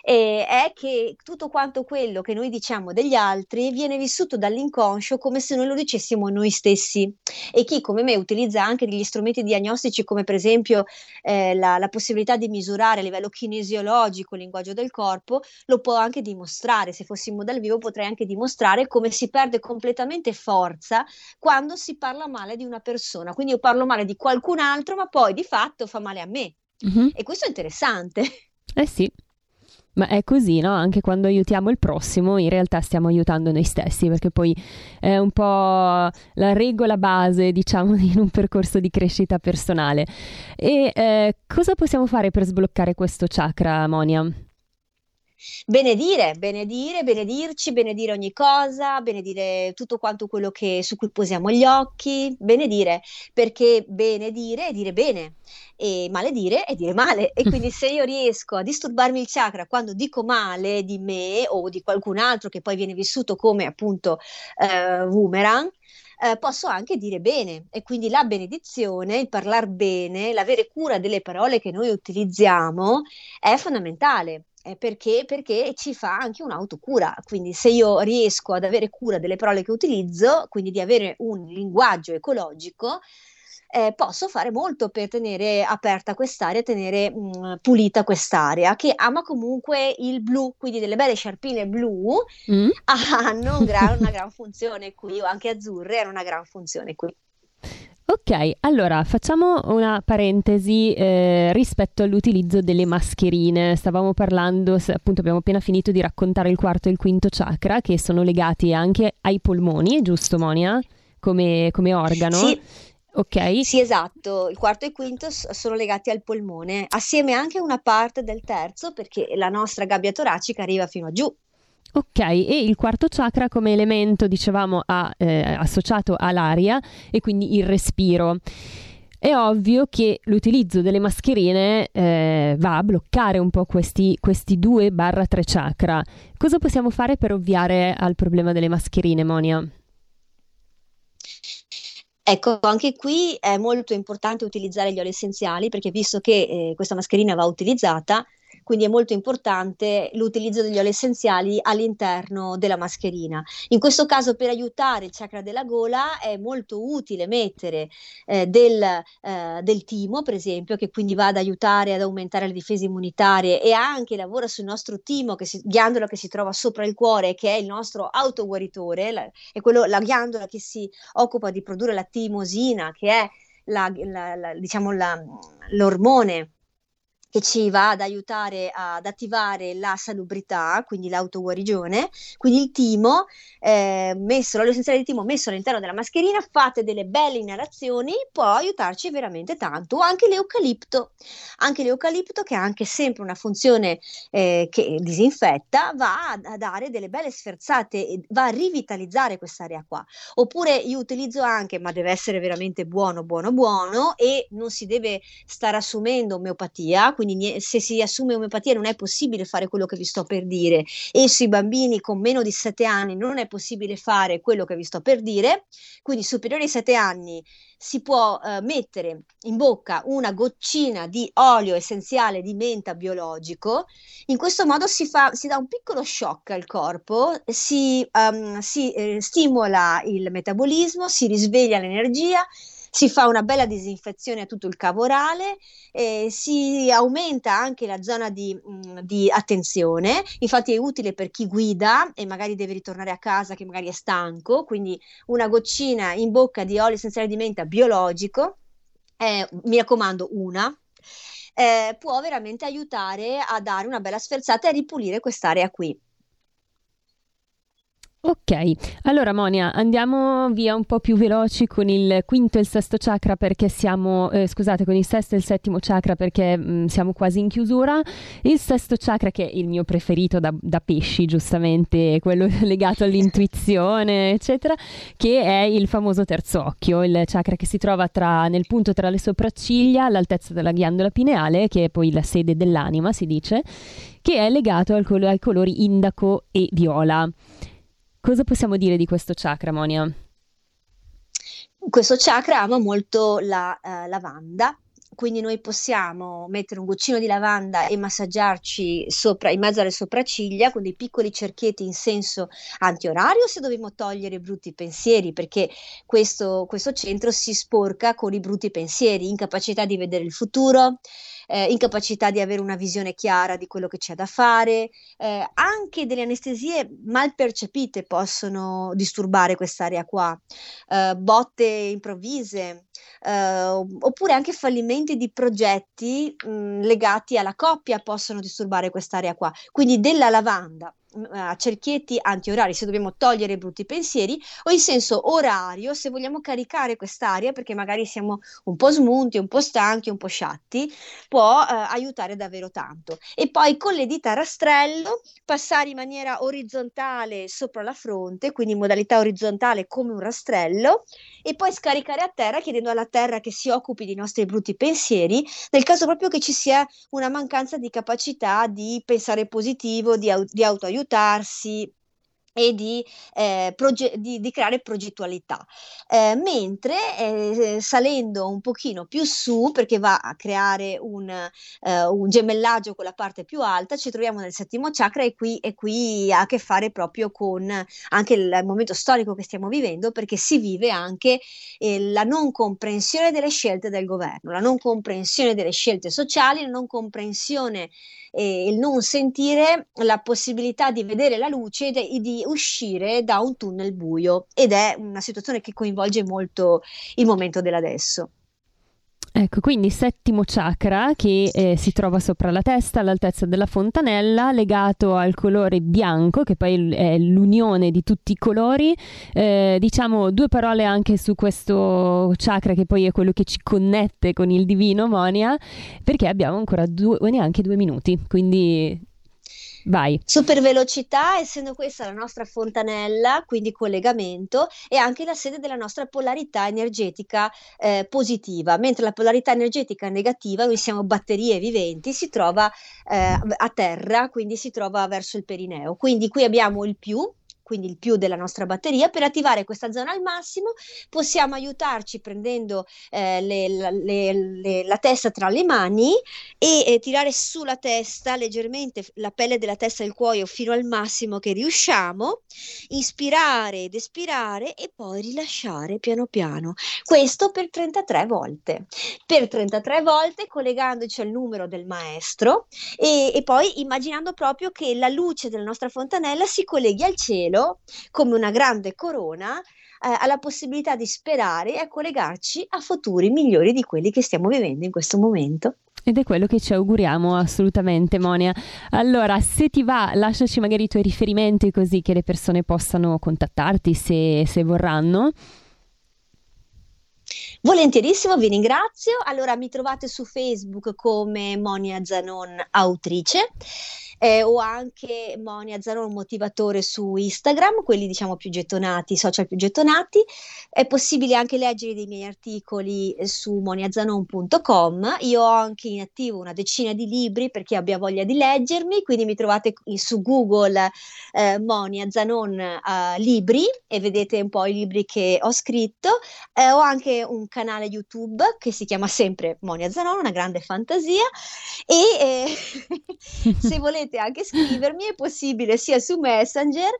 eh, è che tutto quanto quello che noi diciamo degli altri viene vissuto dall'inconscio come se noi lo dicessimo noi stessi e chi come me utilizza anche degli strumenti diagnostici come per esempio eh, la, la possibilità di misurare a livello kinesiologico il linguaggio del corpo lo può anche dimostrare se fossimo dal vivo potrei anche dimostrare come si perde completamente forza quando si parla male di una persona. Quindi io parlo male di qualcun altro, ma poi di fatto fa male a me. Mm-hmm. E questo è interessante. <laughs> Eh sì. Ma è così, no? Anche quando aiutiamo il prossimo, in realtà stiamo aiutando noi stessi, perché poi è un po' la regola base, diciamo, <laughs> in un percorso di crescita personale. E eh, cosa possiamo fare per sbloccare questo chakra, Monia? Benedire, benedire, benedirci, benedire ogni cosa, benedire tutto quanto quello che, su cui posiamo gli occhi, benedire, perché benedire è dire bene e maledire è dire male. E <laughs> quindi se io riesco a disturbarmi il chakra quando dico male di me o di qualcun altro che poi viene vissuto come appunto eh, boomerang, eh, posso anche dire bene. E quindi la benedizione, il parlare bene, l'avere cura delle parole che noi utilizziamo è fondamentale perché, perché ci fa anche un'autocura. Quindi se io riesco ad avere cura delle parole che utilizzo, quindi di avere un linguaggio ecologico, eh, posso fare molto per tenere aperta quest'area, tenere mh, mm, pulita quest'area che ama comunque il blu, quindi delle belle sciarpine blu mm. <laughs> hanno un gran, una <laughs> gran funzione qui, o anche azzurre hanno una gran funzione qui. Ok, allora facciamo una parentesi eh, rispetto all'utilizzo delle mascherine. Stavamo parlando, appunto abbiamo appena finito di raccontare il quarto e il quinto chakra che sono legati anche ai polmoni, giusto Monia? Come, come organo. Sì. Ok. Sì, esatto, il quarto e il quinto sono legati al polmone, assieme anche a una parte del terzo, perché la nostra gabbia toracica arriva fino a giù. Ok, e il quarto chakra come elemento, dicevamo, ha, eh, associato all'aria e quindi il respiro. È ovvio che l'utilizzo delle mascherine eh, va a bloccare un po' questi, questi 2-3 chakra. Cosa possiamo fare per ovviare al problema delle mascherine, Monia? Ecco, anche qui è molto importante utilizzare gli oli essenziali perché visto che eh, questa mascherina va utilizzata, quindi è molto importante l'utilizzo degli oli essenziali all'interno della mascherina. In questo caso per aiutare il chakra della gola è molto utile mettere eh, del, eh, del, timo, per esempio, che quindi va ad aiutare ad aumentare le difese immunitarie e anche lavora sul nostro timo, che si, ghiandola che si trova sopra il cuore, che è il nostro autoguaritore, la, è quello, la ghiandola che si occupa di produrre la timosina, che è la, la, la, diciamo l'ormone che ci va ad aiutare ad attivare la salubrità, quindi l'autoguarigione. Quindi il timo, eh, messo, l'olio essenziale di timo messo all'interno della mascherina, fate delle belle inalazioni, può aiutarci veramente tanto. Anche l'eucalipto, anche l'eucalipto che ha anche sempre una funzione eh, che disinfetta, va a, dare delle belle sferzate, va a rivitalizzare quest'area qua. Oppure io utilizzo anche, ma deve essere veramente buono, buono, buono e non si deve stare assumendo omeopatia, quindi se si assume omeopatia non è possibile fare quello che vi sto per dire. E sui bambini con meno di 7 anni non è possibile fare quello che vi sto per dire, quindi superiori ai 7 anni si può eh, mettere in bocca una goccina di olio essenziale di menta biologico, in questo modo si, fa, si dà un piccolo shock al corpo, si, um, si eh, stimola il metabolismo, si risveglia l'energia, si fa una bella disinfezione a tutto il cavo orale, eh, si aumenta anche la zona di, mh, mm, di, attenzione, infatti è utile per chi guida e magari deve ritornare a casa che magari è stanco, quindi una goccina in bocca di olio essenziale di menta biologico, eh, mi raccomando una, eh, può veramente aiutare a dare una bella sferzata e a ripulire quest'area qui. Ok, allora Monia, andiamo via un po' più veloci con il quinto e il sesto chakra perché siamo, eh, scusate, con il sesto e il settimo chakra perché mh, mm, siamo quasi in chiusura. Il sesto chakra, che è il mio preferito da, da pesci, giustamente, quello <laughs> legato all'intuizione, eccetera, che è il famoso terzo occhio, il chakra che si trova tra, nel punto tra le sopracciglia, all'altezza della ghiandola pineale, che è poi la sede dell'anima, si dice, che è legato al col- ai colori indaco e viola. Cosa possiamo dire di questo chakra, Monia? Questo chakra ama molto la uh, lavanda, quindi noi possiamo mettere un goccino di lavanda e massaggiarci sopra, in mezzo alle sopracciglia con dei piccoli cerchietti in senso antiorario se dobbiamo togliere brutti pensieri, perché questo, questo centro si sporca con i brutti pensieri, incapacità di vedere il futuro, eh, incapacità di avere una visione chiara di quello che c'è da fare, eh, anche delle anestesie mal percepite possono disturbare quest'area qua, eh, botte improvvise, eh, oppure anche fallimenti di progetti mh, legati alla coppia possono disturbare quest'area qua. Quindi della lavanda a cerchietti antiorari se dobbiamo togliere i brutti pensieri o in senso orario se vogliamo caricare quest'aria perché magari siamo un po' smunti, un po' stanchi, un po' sciatti, può eh, aiutare davvero tanto. E poi con le dita a rastrello passare in maniera orizzontale sopra la fronte, quindi in modalità orizzontale come un rastrello e poi scaricare a terra chiedendo alla terra che si occupi dei nostri brutti pensieri nel caso proprio che ci sia una mancanza di capacità di pensare positivo, di, di autoaiuto aiutarsi e di, eh, proge- di, di, creare progettualità. Eh, mentre eh, salendo un pochino più su, perché va a creare un, eh, un, gemellaggio con la parte più alta, ci troviamo nel settimo chakra e qui, e qui ha a che fare proprio con anche il, momento storico che stiamo vivendo, perché si vive anche eh, la non comprensione delle scelte del governo, la non comprensione delle scelte sociali, la non comprensione e il non sentire la possibilità di vedere la luce e di uscire da un tunnel buio ed è una situazione che coinvolge molto il momento dell'adesso. Ecco, quindi settimo chakra che eh, si trova sopra la testa all'altezza della fontanella, legato al colore bianco, che poi è l'unione di tutti i colori. Eh, diciamo due parole anche su questo chakra, che poi è quello che ci connette con il divino Monia, perché abbiamo ancora due, neanche due minuti, quindi Vai. Super velocità, essendo questa la nostra fontanella, quindi collegamento, e anche la sede della nostra polarità energetica eh, positiva, mentre la polarità energetica negativa, noi siamo batterie viventi, si trova eh, a terra, quindi si trova verso il perineo. Quindi qui abbiamo il più, quindi il più della nostra batteria. Per attivare questa zona al massimo possiamo aiutarci prendendo eh, le, le, le, la testa tra le mani e eh, tirare la testa leggermente la pelle della testa e il cuoio fino al massimo che riusciamo, inspirare ed espirare e poi rilasciare piano piano. Questo per 33 volte. Per 33 volte collegandoci al numero del maestro e, e poi immaginando proprio che la luce della nostra fontanella si colleghi al cielo cielo, come una grande corona, eh, ha la possibilità di sperare e a collegarci a futuri migliori di quelli che stiamo vivendo in questo momento. Ed è quello che ci auguriamo assolutamente, Monia. Allora, se ti va, lasciaci magari i tuoi riferimenti così che le persone possano contattarti se, se vorranno. Volentierissimo, vi ringrazio. Allora, mi trovate su Facebook come Monia Zanon Autrice eh, o anche Monia Zano, un motivatore su Instagram, quelli diciamo più gettonati, social più gettonati. È possibile anche leggere dei miei articoli eh, su moniazanon.com. Io ho anche in attivo una decina di libri per chi abbia voglia di leggermi, quindi mi trovate su Google eh, Monia Zanon eh, libri e vedete un po' i libri che ho scritto. Eh, ho anche un canale YouTube che si chiama sempre Monia Zanon, una grande fantasia. E eh, <laughs> se volete anche scrivermi, è possibile sia su Messenger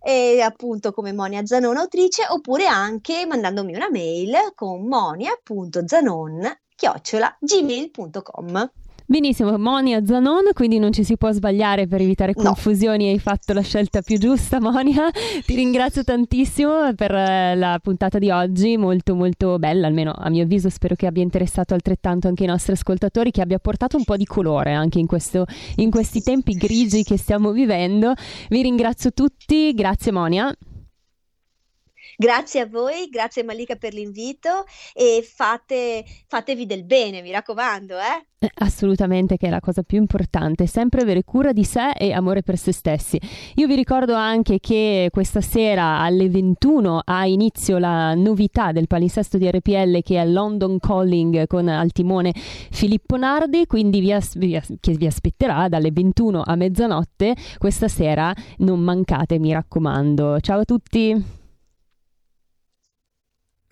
e appunto come Monia Zanon autrice oppure anche mandandomi una mail con monia.zanon chiocciola gmail.com Benissimo, Monia Zanon, quindi non ci si può sbagliare per evitare confusioni, no. hai fatto la scelta più giusta Monia. Ti ringrazio tantissimo per eh, la puntata di oggi, molto molto bella, almeno a mio avviso spero che abbia interessato altrettanto anche i nostri ascoltatori, che abbia portato un po' di colore anche in, questo, in questi tempi grigi che stiamo vivendo. Vi ringrazio tutti, grazie Monia. Grazie a voi, grazie Malika per l'invito e fate, fatevi del bene, mi raccomando. Eh? eh? Assolutamente, che è la cosa più importante, sempre avere cura di sé e amore per se stessi. Io vi ricordo anche che questa sera alle 21 ha inizio la novità del palinsesto di RPL che è London Calling con al timone Filippo Nardi, quindi vi, as- vi as- che vi aspetterà dalle 21 a mezzanotte questa sera. Non mancate, mi raccomando. Ciao a tutti!